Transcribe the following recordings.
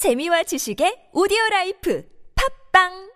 재미와 지식의 오디오 라이프 팝빵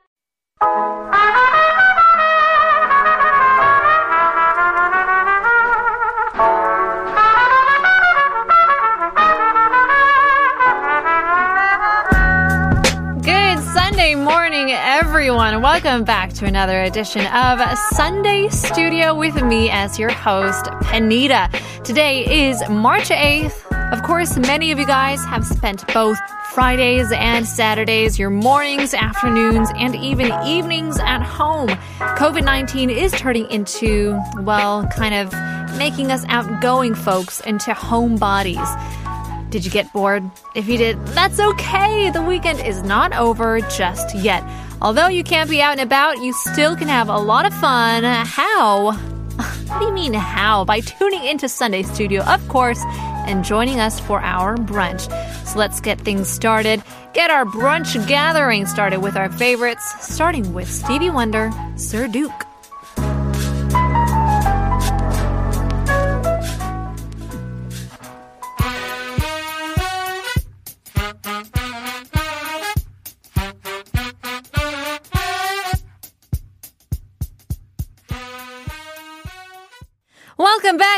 Good Sunday morning, everyone. Welcome back to another edition of Sunday Studio with me as your host, Penita. Today is March 8th. of course, many of you guys have spent both Fridays and Saturdays, your mornings, afternoons, and even evenings at home. COVID 19 is turning into, well, kind of making us outgoing folks into homebodies. Did you get bored? If you did, that's okay. The weekend is not over just yet. Although you can't be out and about, you still can have a lot of fun. How? What do you mean, how? By tuning into Sunday Studio, of course, and joining us for our brunch. So let's get things started. Get our brunch gathering started with our favorites, starting with Stevie Wonder, Sir Duke.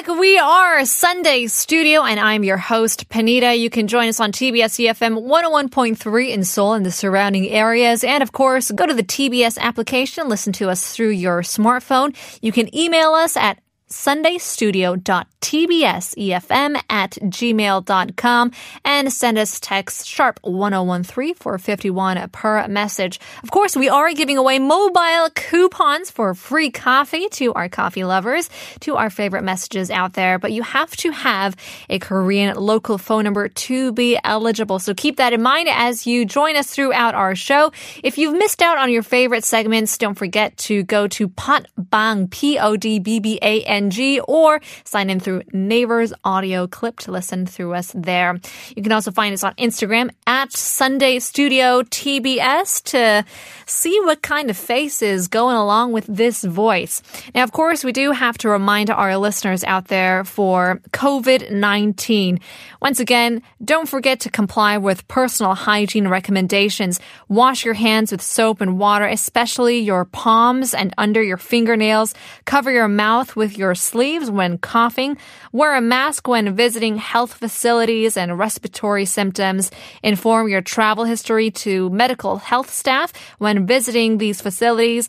Back. We are Sunday Studio, and I'm your host, Panita. You can join us on TBS EFM 101.3 in Seoul and the surrounding areas. And of course, go to the TBS application, listen to us through your smartphone. You can email us at sundaystudio.tbsefm at gmail.com and send us text sharp 1013 for 51 per message. Of course, we are giving away mobile coupons for free coffee to our coffee lovers, to our favorite messages out there, but you have to have a Korean local phone number to be eligible. So keep that in mind as you join us throughout our show. If you've missed out on your favorite segments, don't forget to go to Podbbang, P-O-D-B-B-A-N G or sign in through Naver's Audio Clip to listen through us there. You can also find us on Instagram at Sunday Studio TBS to see what kind of faces going along with this voice. Now, of course, we do have to remind our listeners out there for COVID-19. Once again, don't forget to comply with personal hygiene recommendations. Wash your hands with soap and water, especially your palms and under your fingernails. Cover your mouth with your sleeves when coughing. Wear a mask when visiting health facilities and respiratory symptoms. Inform your travel history to medical health staff when visiting these facilities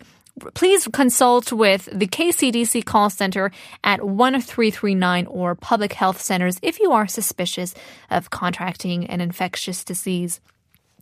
please consult with the KCDC call center at 1339 or public health centers if you are suspicious of contracting an infectious disease.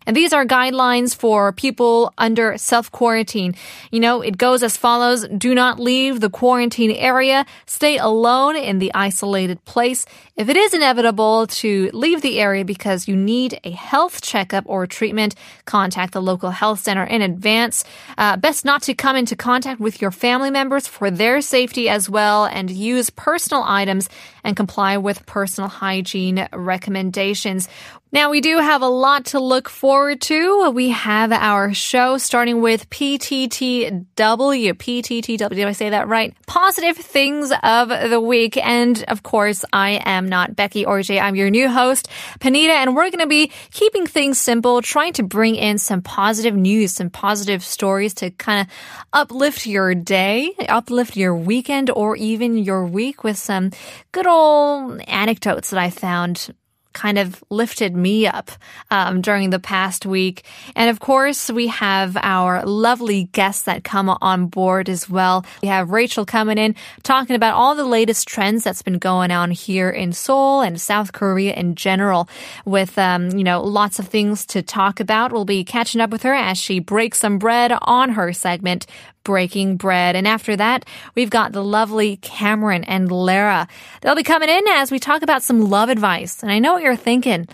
And these are guidelines for people under self quarantine. You know, it goes as follows. Do not leave the quarantine area. Stay alone in the isolated place. If it is inevitable to leave the area because you need a health checkup or treatment, contact the local health center in advance. Uh, best not to come into contact with your family members for their safety as well and use personal items and comply with personal hygiene recommendations. Now, we do have a lot to look forward to. We have our show starting with PTTW. PTTW, did I say that right? Positive things of the week. And of course, I am not Becky or Jay. I'm your new host, Panita, and we're going to be keeping things simple, trying to bring in some positive news, some positive stories to kind of uplift your day, uplift your weekend, or even your week with some good old anecdotes that I found kind of lifted me up um, during the past week. And of course, we have our lovely guests that come on board as well. We have Rachel coming in talking about all the latest trends that's been going on here in Seoul and South Korea in general with, um, you know, lots of things to talk about. We'll be catching up with her as she breaks some bread on her segment, breaking bread. And after that, we've got the lovely Cameron and Lara. They'll be coming in as we talk about some love advice. And I know what you're thinking.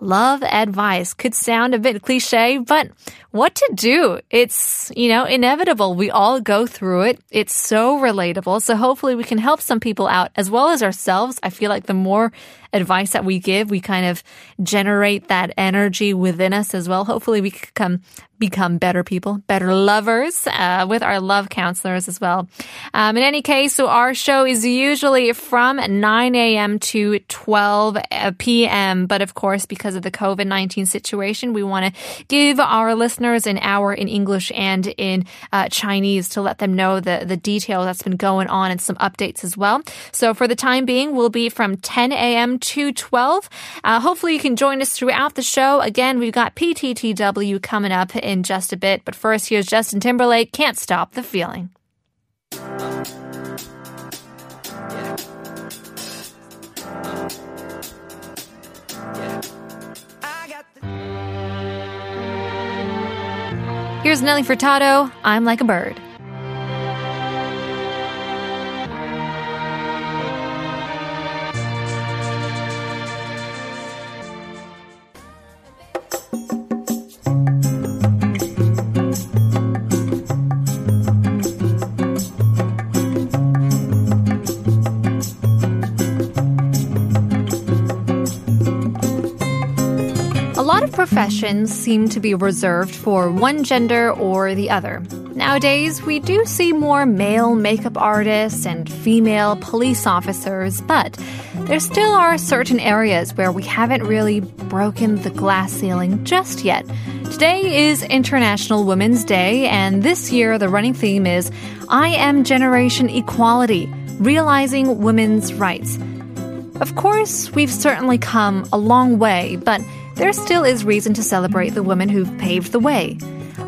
Love advice could sound a bit cliche, but what to do? It's, you know, inevitable. We all go through it. It's so relatable. So hopefully we can help some people out as well as ourselves. I feel like the more advice that we give, we kind of generate that energy within us as well. Hopefully we can come become better people, better lovers uh, with our love counselors as well. Um, in any case, so our show is usually from 9 a.m. to 12 uh, p.m. But of course, because of the COVID-19 situation, we want to give our listeners an hour in English and in uh, Chinese to let them know the, the detail that's been going on and some updates as well. So for the time being, we'll be from 10 a.m. to 12. Uh, hopefully you can join us throughout the show. Again, we've got PTTW coming up in just a bit. But first, here's Justin Timberlake, Can't Stop the Feeling. Here's Nelly Furtado, I'm Like a Bird. Seem to be reserved for one gender or the other. Nowadays, we do see more male makeup artists and female police officers, but there still are certain areas where we haven't really broken the glass ceiling just yet. Today is International Women's Day, and this year the running theme is I am Generation Equality, realizing women's rights. Of course, we've certainly come a long way, but there still is reason to celebrate the women who've paved the way.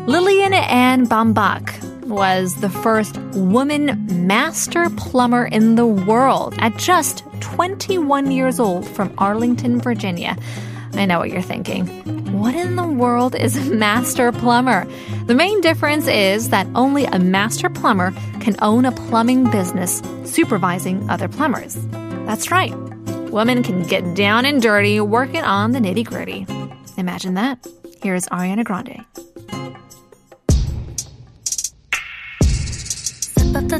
Lillian Ann Baumbach was the first woman master plumber in the world at just 21 years old from Arlington, Virginia. I know what you're thinking. What in the world is a master plumber? The main difference is that only a master plumber can own a plumbing business supervising other plumbers. That's right. Women can get down and dirty working on the nitty gritty. Imagine that. Here's Ariana Grande. up the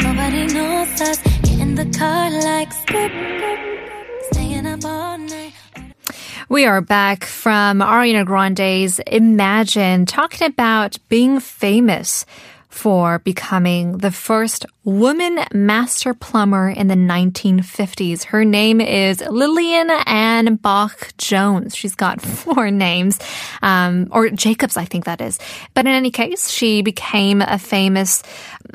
nobody knows us. Get in the car like staying up all night. We are back from Ariana Grande's Imagine, talking about being famous for becoming the first woman master plumber in the 1950s. Her name is Lillian Ann Bach Jones. She's got four names, um, or Jacobs, I think that is. But in any case, she became a famous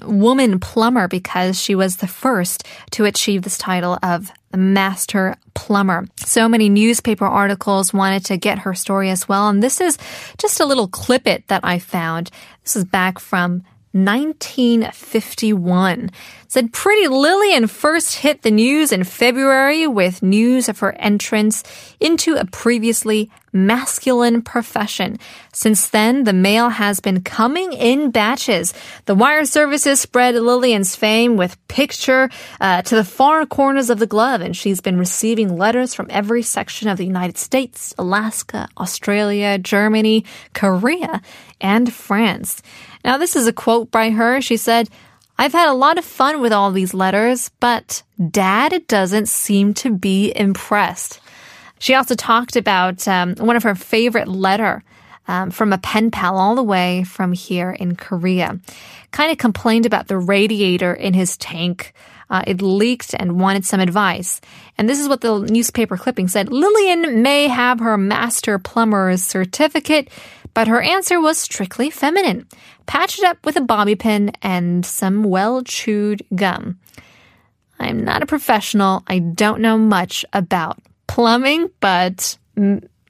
woman plumber because she was the first to achieve this title of master plumber. So many newspaper articles wanted to get her story as well. And this is just a little clip it that I found. This is back from 1951. Said Pretty Lillian first hit the news in February with news of her entrance into a previously masculine profession. Since then, the mail has been coming in batches. The wire services spread Lillian's fame with picture uh, to the far corners of the globe, and she's been receiving letters from every section of the United States, Alaska, Australia, Germany, Korea, and France. Now, this is a quote by her. She said, I've had a lot of fun with all these letters, but dad doesn't seem to be impressed. She also talked about um, one of her favorite letter um, from a pen pal all the way from here in Korea. Kind of complained about the radiator in his tank. Uh, it leaked and wanted some advice. And this is what the newspaper clipping said. Lillian may have her master plumber's certificate, but her answer was strictly feminine. Patch it up with a bobby pin and some well chewed gum. I'm not a professional. I don't know much about plumbing, but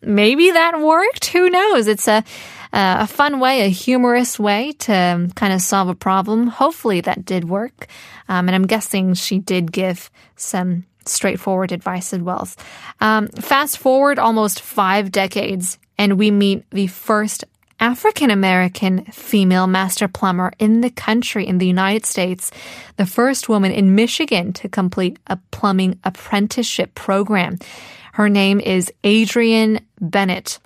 maybe that worked. Who knows? It's a, a fun way, a humorous way to kind of solve a problem. Hopefully that did work. Um, and I'm guessing she did give some straightforward advice as well. Um, fast forward almost five decades and we meet the first African American female master plumber in the country in the United States, the first woman in Michigan to complete a plumbing apprenticeship program. Her name is Adrienne Bennett.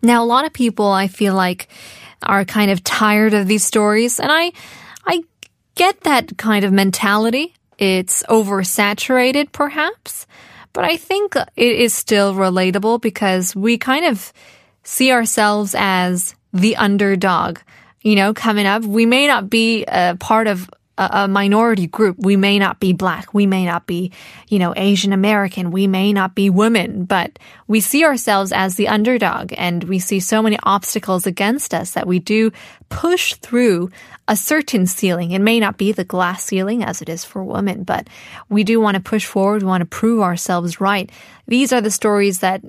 Now, a lot of people I feel like are kind of tired of these stories, and I, I get that kind of mentality. It's oversaturated, perhaps. But I think it is still relatable because we kind of see ourselves as the underdog. You know, coming up, we may not be a part of a, minority group. We may not be black. We may not be, you know, Asian American. We may not be women, but we see ourselves as the underdog and we see so many obstacles against us that we do push through a certain ceiling. It may not be the glass ceiling as it is for women, but we do want to push forward. We want to prove ourselves right. These are the stories that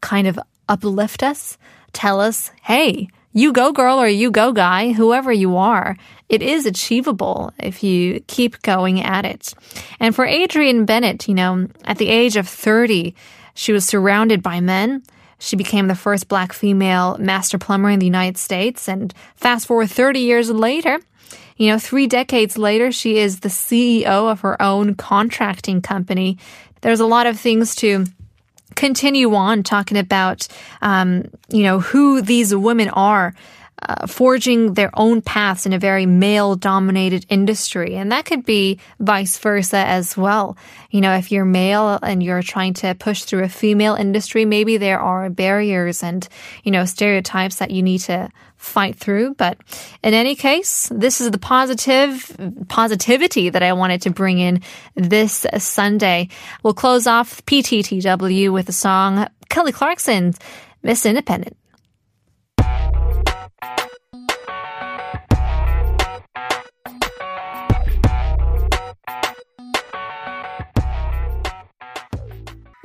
kind of uplift us, tell us, hey, you go girl or you go guy, whoever you are, it is achievable if you keep going at it. And for Adrienne Bennett, you know, at the age of 30, she was surrounded by men. She became the first black female master plumber in the United States. And fast forward 30 years later, you know, three decades later, she is the CEO of her own contracting company. There's a lot of things to continue on talking about, um, you know, who these women are. Uh, forging their own paths in a very male dominated industry. And that could be vice versa as well. You know, if you're male and you're trying to push through a female industry, maybe there are barriers and, you know, stereotypes that you need to fight through. But in any case, this is the positive positivity that I wanted to bring in this Sunday. We'll close off PTTW with the song Kelly Clarkson's Miss Independent.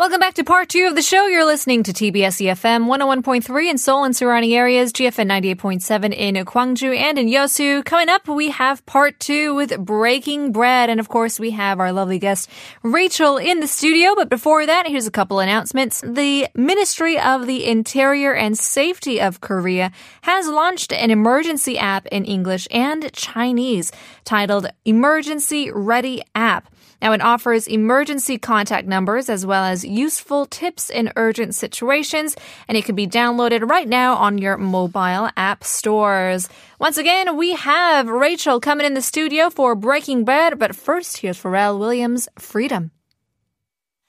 Welcome back to part two of the show. You're listening to TBS EFM 101.3 in Seoul and surrounding areas, GFN 98.7 in Gwangju and in Yosu. Coming up, we have part two with Breaking Bread. And of course, we have our lovely guest, Rachel, in the studio. But before that, here's a couple announcements. The Ministry of the Interior and Safety of Korea has launched an emergency app in English and Chinese titled Emergency Ready App. Now, it offers emergency contact numbers as well as useful tips in urgent situations, and it can be downloaded right now on your mobile app stores. Once again, we have Rachel coming in the studio for Breaking Bad, but first, here's Pharrell Williams' Freedom.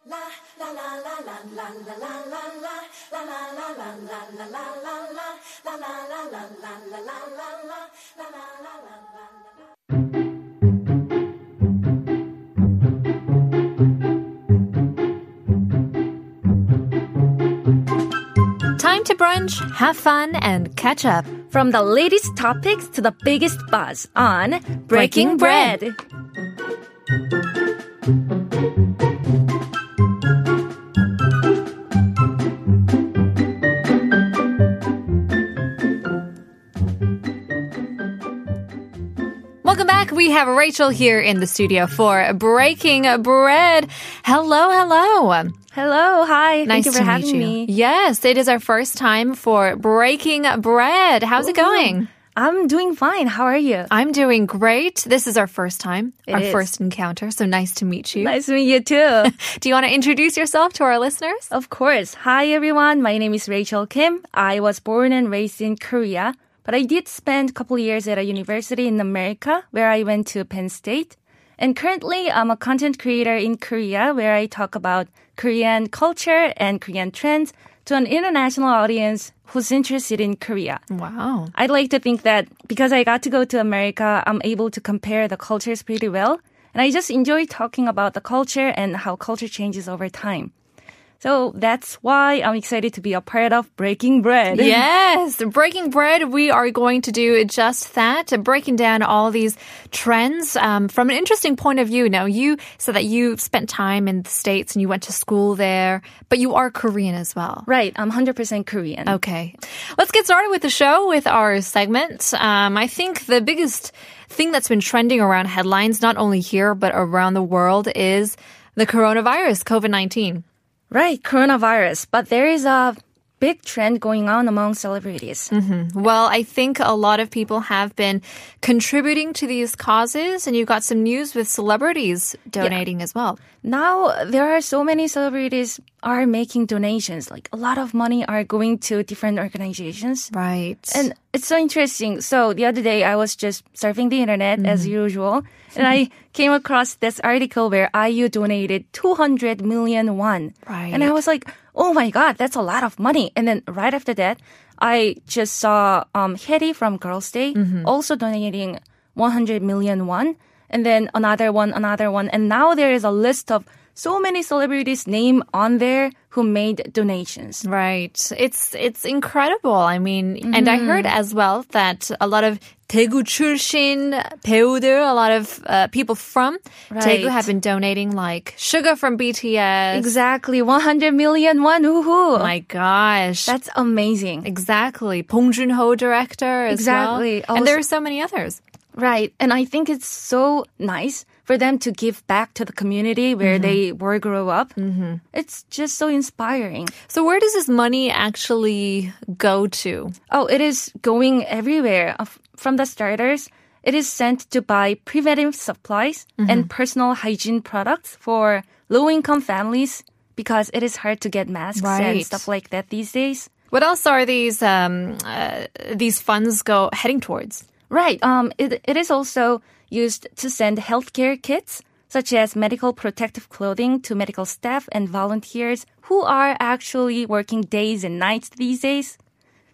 Time to brunch, have fun, and catch up. From the latest topics to the biggest buzz on Breaking Bread. Welcome We have Rachel here in the studio for Breaking Bread. Hello, hello. Hello, hi. Nice Thank you for to having you. me. Yes, it is our first time for Breaking Bread. How's it going? I'm doing fine. How are you? I'm doing great. This is our first time, It our is. first encounter. So nice to meet you. Nice to meet you too. Do you want to introduce yourself to our listeners? of course. Hi everyone. My name is Rachel Kim. I was born and raised in Korea, but I did spend a couple years at a university in America where I went to Penn State. And currently I'm a content creator in Korea where I talk about Korean culture and Korean trends to an international audience who's interested in Korea. Wow. I'd like to think that because I got to go to America, I'm able to compare the cultures pretty well. And I just enjoy talking about the culture and how culture changes over time. So that's why I'm excited to be a part of Breaking Bread. Yes, Breaking Bread, we are going to do just that, breaking down all these trends um, from an interesting point of view. Now, you said that you spent time in the States and you went to school there, but you are Korean as well. Right, I'm 100% Korean. Okay. Let's get started with the show with our segment. Um, I think the biggest thing that's been trending around headlines, not only here, but around the world, is the coronavirus, COVID 19. Right, coronavirus. But there is a big trend going on among celebrities. Mm-hmm. Well, I think a lot of people have been contributing to these causes, and you got some news with celebrities donating as well. Now there are so many celebrities are making donations. Like a lot of money are going to different organizations. Right. And it's so interesting. So the other day I was just surfing the internet as Mm-hmm. usual, and I came across this article where IU donated 200 million won. Right. And I was like, oh my God, that's a lot of money. And then right after that, I just saw um, Hyeri from Girls' Day Mm-hmm. also donating 100 million won. And then another one, another one. And now there is a list of so many celebrities' name on there who made donations. Right. It's it's incredible. I mean, mm-hmm. and I heard mm-hmm. as well that a lot of 대구 출신 배우들, a lot of uh, people from right. Daegu have been donating like Suga from BTS. Exactly. 100 million won. Woohoo. My gosh. That's amazing. Exactly. Bong Joon-ho director as exactly. well. Exactly. And there are so many others. Right. And I think it's so nice for them to give back to the community where they were grew up. Mm-hmm. It's just so inspiring. So where does this money actually go to? Oh, it is going everywhere. From the starters, it is sent to buy preventive supplies and personal hygiene products for low income families because it is hard to get masks and stuff like that these days. What else are these um, uh, these funds go heading towards? Right. Um, it, it is also used to send healthcare kits, such as medical protective clothing, to medical staff and volunteers who are actually working days and nights these days.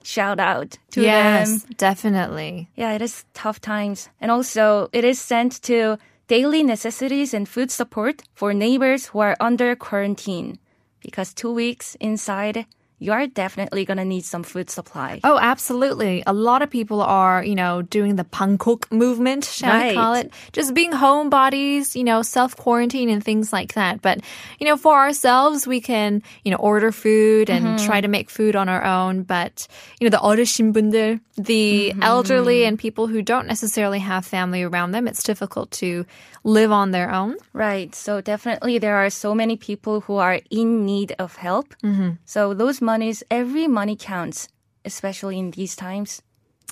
Shout out to yes, them. definitely. Yeah, it is tough times. And also, it is sent to daily necessities and food support for neighbors who are under quarantine. Because two weeks inside, you are definitely gonna need some food supply. Oh, absolutely. A lot of people are, you know, doing the Bangkok movement, shall I call Right. it? Just being homebodies, you know, self quarantine and things like that. But, you know, for ourselves, we can, you know, order food and try to make food on our own. But, you know, the 어르신분들, the elderly and people who don't necessarily have family around them, it's difficult to live on their own. Right. So definitely there are so many people who are in need of help. Mm-hmm. So those monies, every money counts, especially in these times.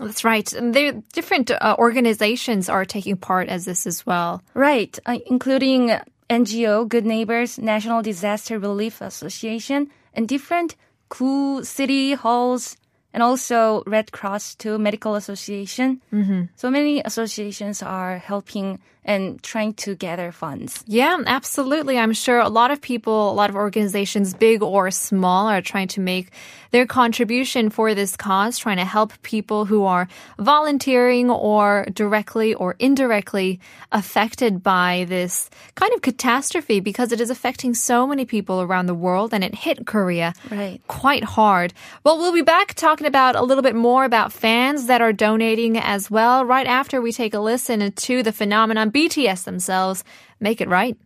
That's right. And there different uh, organizations are taking part as this as well. Right. Uh, including NGO, Good Neighbors, National Disaster Relief Association, and different cool city halls, and also Red Cross too, Medical Association. Mm-hmm. So many associations are helping and trying to gather funds. Yeah, absolutely. I'm sure a lot of people, a lot of organizations, big or small, are trying to make their contribution for this cause, trying to help people who are volunteering or directly or indirectly affected by this kind of catastrophe because it is affecting so many people around the world and it hit Korea Right. quite hard. Well, we'll be back talking about a little bit more about fans that are donating as well right after we take a listen to the phenomenon BTS themselves. Make it right.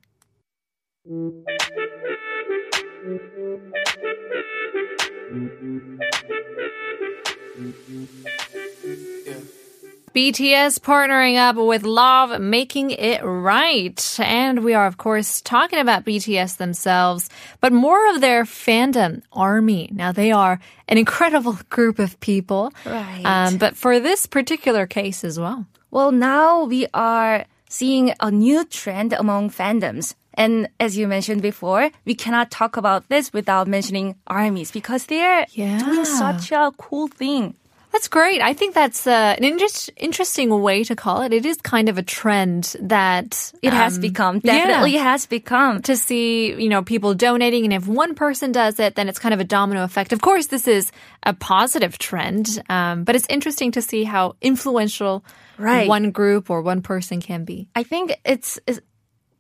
BTS partnering up with Lauv, making it right. And we are, of course, talking about BTS themselves, but more of their fandom, ARMY. Now, they are an incredible group of people. Right. Um, but for this particular case as well. Well, now we are seeing a new trend among fandoms. And as you mentioned before, we cannot talk about this without mentioning armies because they're Yeah. doing such a cool thing. That's great. I think that's uh, an inter- interesting way to call it. It is kind of a trend that It has um, become, yeah. definitely has become. to see, you know, people donating. And if one person does it, then it's kind of a domino effect. Of course, this is a positive trend, um, but it's interesting to see how influential Right. one group or one person can be. I think it's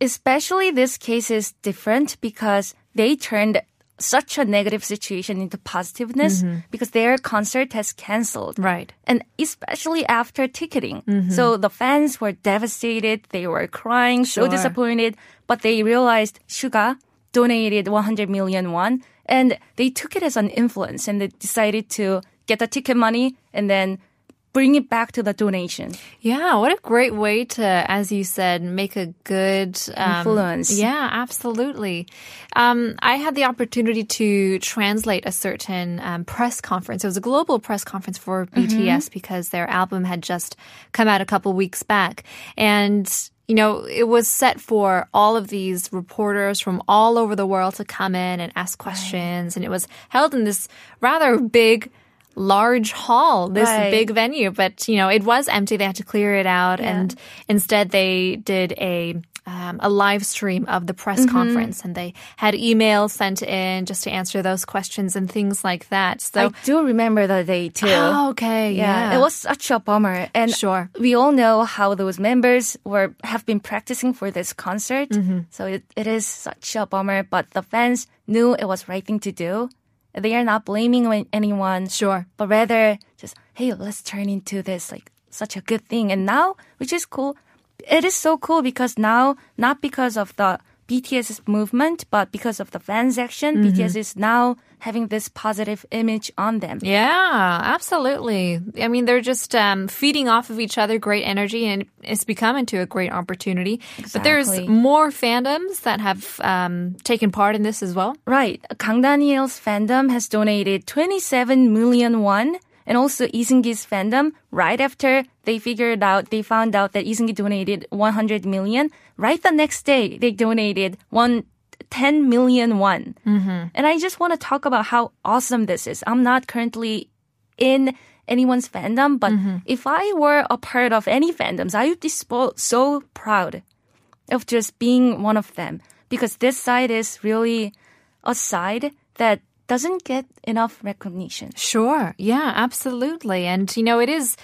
especially this case is different because they turned such a negative situation into positiveness mm-hmm. because their concert has canceled. Right. And especially after ticketing. Mm-hmm. So the fans were devastated. They were crying, so disappointed. But they realized Suga donated 100 million won and they took it as an influence and they decided to get the ticket money and then bring it back to the donation. Yeah, what a great way to, as you said, make a good um, Influence. Yeah, absolutely. Um, I had the opportunity to translate a certain um, press conference. It was a global press conference for BTS because their album had just come out a couple weeks back, and you know, it was set for all of these reporters from all over the world to come in and ask questions. And it was held in this rather big, large hall, this Right. big venue. But, you know, it was empty. They had to clear it out. Yeah. And instead, they did a um, a live stream of the press Mm-hmm. conference and they had emails sent in just to answer those questions and things like that. So, I do remember the day too. oh, okay. yeah, Yeah. it was such a bummer. And Sure. we all know how those members were have been practicing for this concert. Mm-hmm. So it, it is such a bummer. But the fans knew it was right thing to do. They are not blaming anyone. Sure. but rather just hey let's turn into this like such a good thing and now which is cool it is so cool because now not because of the bts's movement but because of the fans action bts is now having this positive image on them Yeah, absolutely. I mean, they're just um, feeding off of each other, great energy, and it's become into a great opportunity. But there's more fandoms that have um, taken part in this as well. right kang daniel's fandom has donated 27 million won and also Lee Seung-gi's fandom, right after they figured out, they found out that Isungi donated 100 million, right the next day, they donated one 10 million won. Mm-hmm. And I just want to talk about how awesome this is. I'm not currently in anyone's fandom, but if I were a part of any fandoms, I would be so proud of just being one of them because this side is really a side that doesn't get enough recognition. Sure. Yeah, absolutely. And, you know, it is.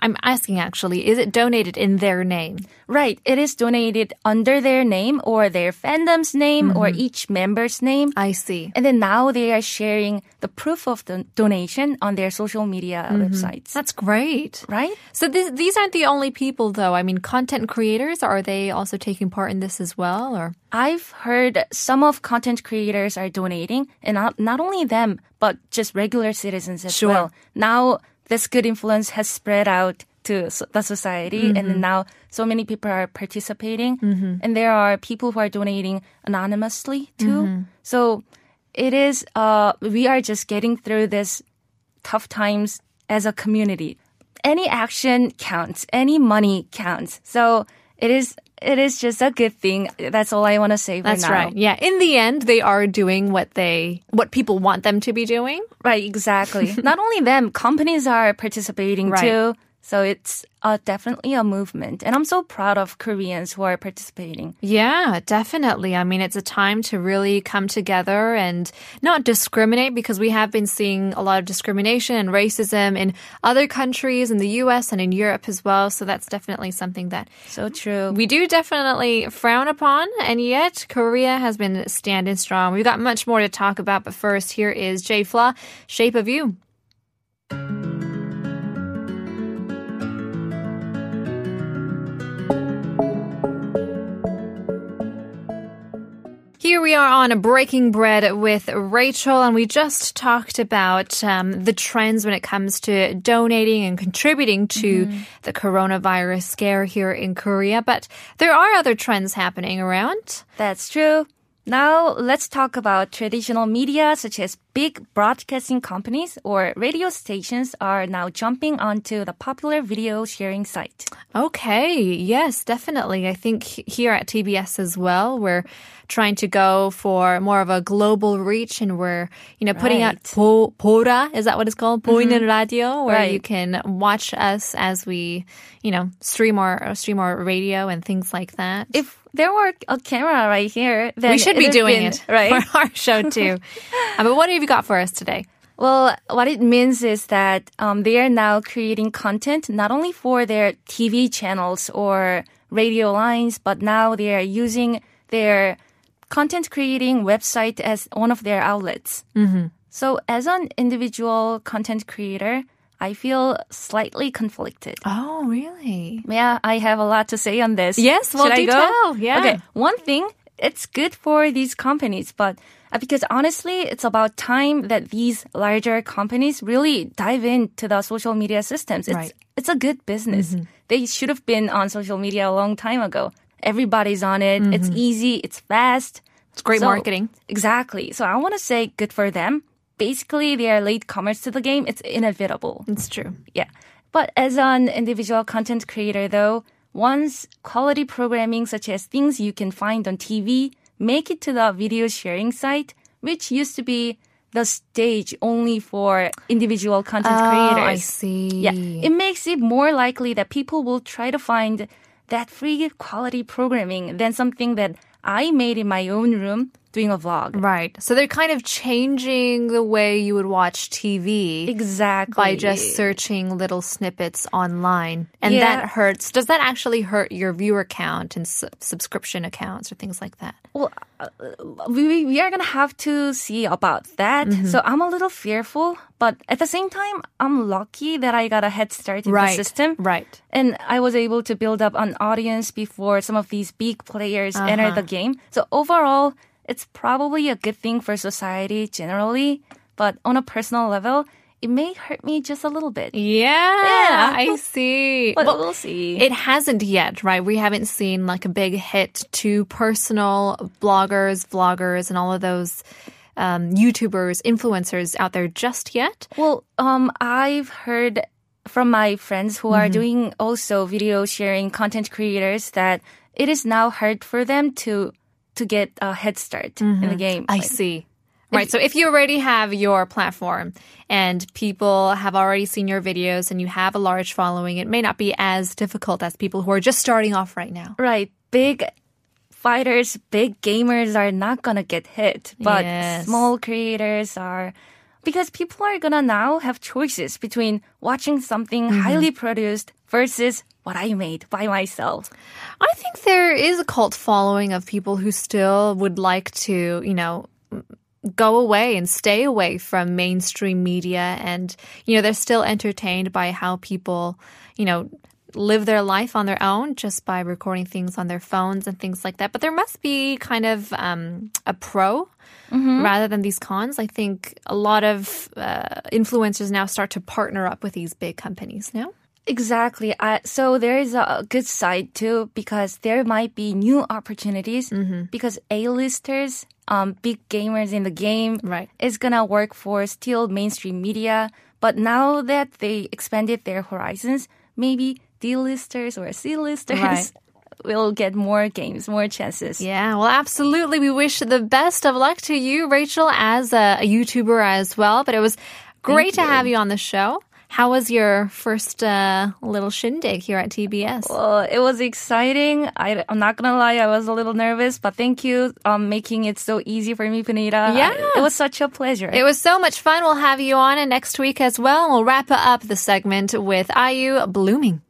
I'm asking actually, is it donated in their name? Right. It is donated under their name or their fandom's name or mm-hmm. each member's name. I see. And then now they are sharing the proof of the donation on their social media mm-hmm. websites. That's great. Right? So this, these aren't the only people, though. I mean, content creators, are they also taking part in this as well? Or I've heard some of content creators are donating, and not, not only them, but just regular citizens as Sure. well. Now, this good influence has spread out to the society, and mm-hmm. now so many people are participating, mm-hmm. and there are people who are donating anonymously too. Mm-hmm. So it is, uh, we are just getting through this tough times as a community. Any action counts. Any money counts. So it is. It is just a good thing. That's all I want to say for that's now. right. Yeah. In the end, they are doing what they, what people want them to be doing. Right, exactly. Not only them, companies are participating Right. too. So it's uh, definitely a movement. And I'm so proud of Koreans who are participating. Yeah, definitely. I mean, it's a time to really come together and not discriminate because we have been seeing a lot of discrimination and racism in other countries, in the US and in Europe as well. So that's definitely something that So true. we do definitely frown upon. And yet, Korea has been standing strong. We've got much more to talk about. But first, here is J Fla, Shape of You. We are on Breaking Bread with Rachel, and we just talked about um, the trends when it comes to donating and contributing to the coronavirus scare here in Korea. But there are other trends happening around. That's true. Now let's talk about traditional media such as big broadcasting companies or radio stations are now jumping onto the popular video sharing site. Okay, yes, definitely. I think here at TBS as well, we're trying to go for more of a global reach and we're, you know, putting right. out Pora, is that what it's called? Mm-hmm. Radio, where right. you can watch us as we, you know, stream our, stream our radio and things like that. If there were a camera right here, then we should be doing been- it right? for our show too. Uh, but what have you got for us today? Well, what it means is that um, they are now creating content not only for their TV channels or radio lines, but now they are using their content creating website as one of their outlets. Mm-hmm. So, as an individual content creator, I feel slightly conflicted. Oh, really? Yeah, I have a lot to say on this. Yes, well, Should I go? tell, yeah. Okay, one thing, it's good for these companies, but uh, because honestly, it's about time that these larger companies really dive into the social media systems. It's, Right. it's a good business. They should have been on social media a long time ago. Everybody's on it. It's easy. It's fast. It's great So- marketing. Exactly. So I want to say good for them. Basically, they are late latecomers to the game. It's inevitable. It's true. Yeah. But as an individual content creator, though, once quality programming such as things you can find on TV make it to the video sharing site, which used to be the stage only for individual content Oh, creators. I see. Yeah, it makes it more likely that people will try to find that free quality programming than something that I made in my own room doing a vlog. Right. So they're kind of changing the way you would watch TV. Exactly. By just searching little snippets online. And Yeah. that hurts. Does that actually hurt your viewer count and su- subscription accounts or things like that? Well, uh, we, we are going to have to see about that. Mm-hmm. So I'm a little fearful, but at the same time, I'm lucky that I got a head start in Right. the system. Right. And I was able to build up an audience before some of these big players Uh-huh. enter the game. So overall, it's probably a good thing for society generally, but on a personal level, it may hurt me just a little bit. Yeah, Yeah. I see. But Well, we'll see. It hasn't yet, right? We haven't seen like a big hit to personal bloggers, vloggers, and all of those um, YouTubers, influencers out there just yet. Well, um, I've heard from my friends who Mm-hmm. are doing also video sharing content creators that it is now hard for them to to get a head start in the game. Mm-hmm. I Like, see. Right. So if you already have your platform and people have already seen your videos and you have a large following, it may not be as difficult as people who are just starting off right now. Right. Big fighters, big gamers are not gonna get hit, but Yes. small creators are because people are gonna now have choices between watching something Mm-hmm. highly produced versus what I made by myself. I think there is a cult following of people who still would like to, you know, go away and stay away from mainstream media and you know they're still entertained by how people you know live their life on their own just by recording things on their phones and things like that. But there must be kind of um, a pro rather than these cons. I think a lot of uh, influencers now start to partner up with these big companies no Exactly. Uh, so there is a good side too because there might be new opportunities Mm-hmm. because A-listers, um, big gamers in the game, Right. is gonna work for still mainstream media. But now that they expanded their horizons, maybe D-listers or C-listers Right. will get more games, more chances. Yeah, well, absolutely. We wish the best of luck to you, Rachel, as a, a YouTuber as well. But it was great to have you on the show. How was your first uh, little shindig here at TBS? Well, it was exciting. I, I'm not gonna lie, I was a little nervous, but thank you um making it so easy for me, Panita. Yeah. I- it was such a pleasure. It was so much fun. We'll have you on next week as well. We'll wrap up the segment with IU Blooming.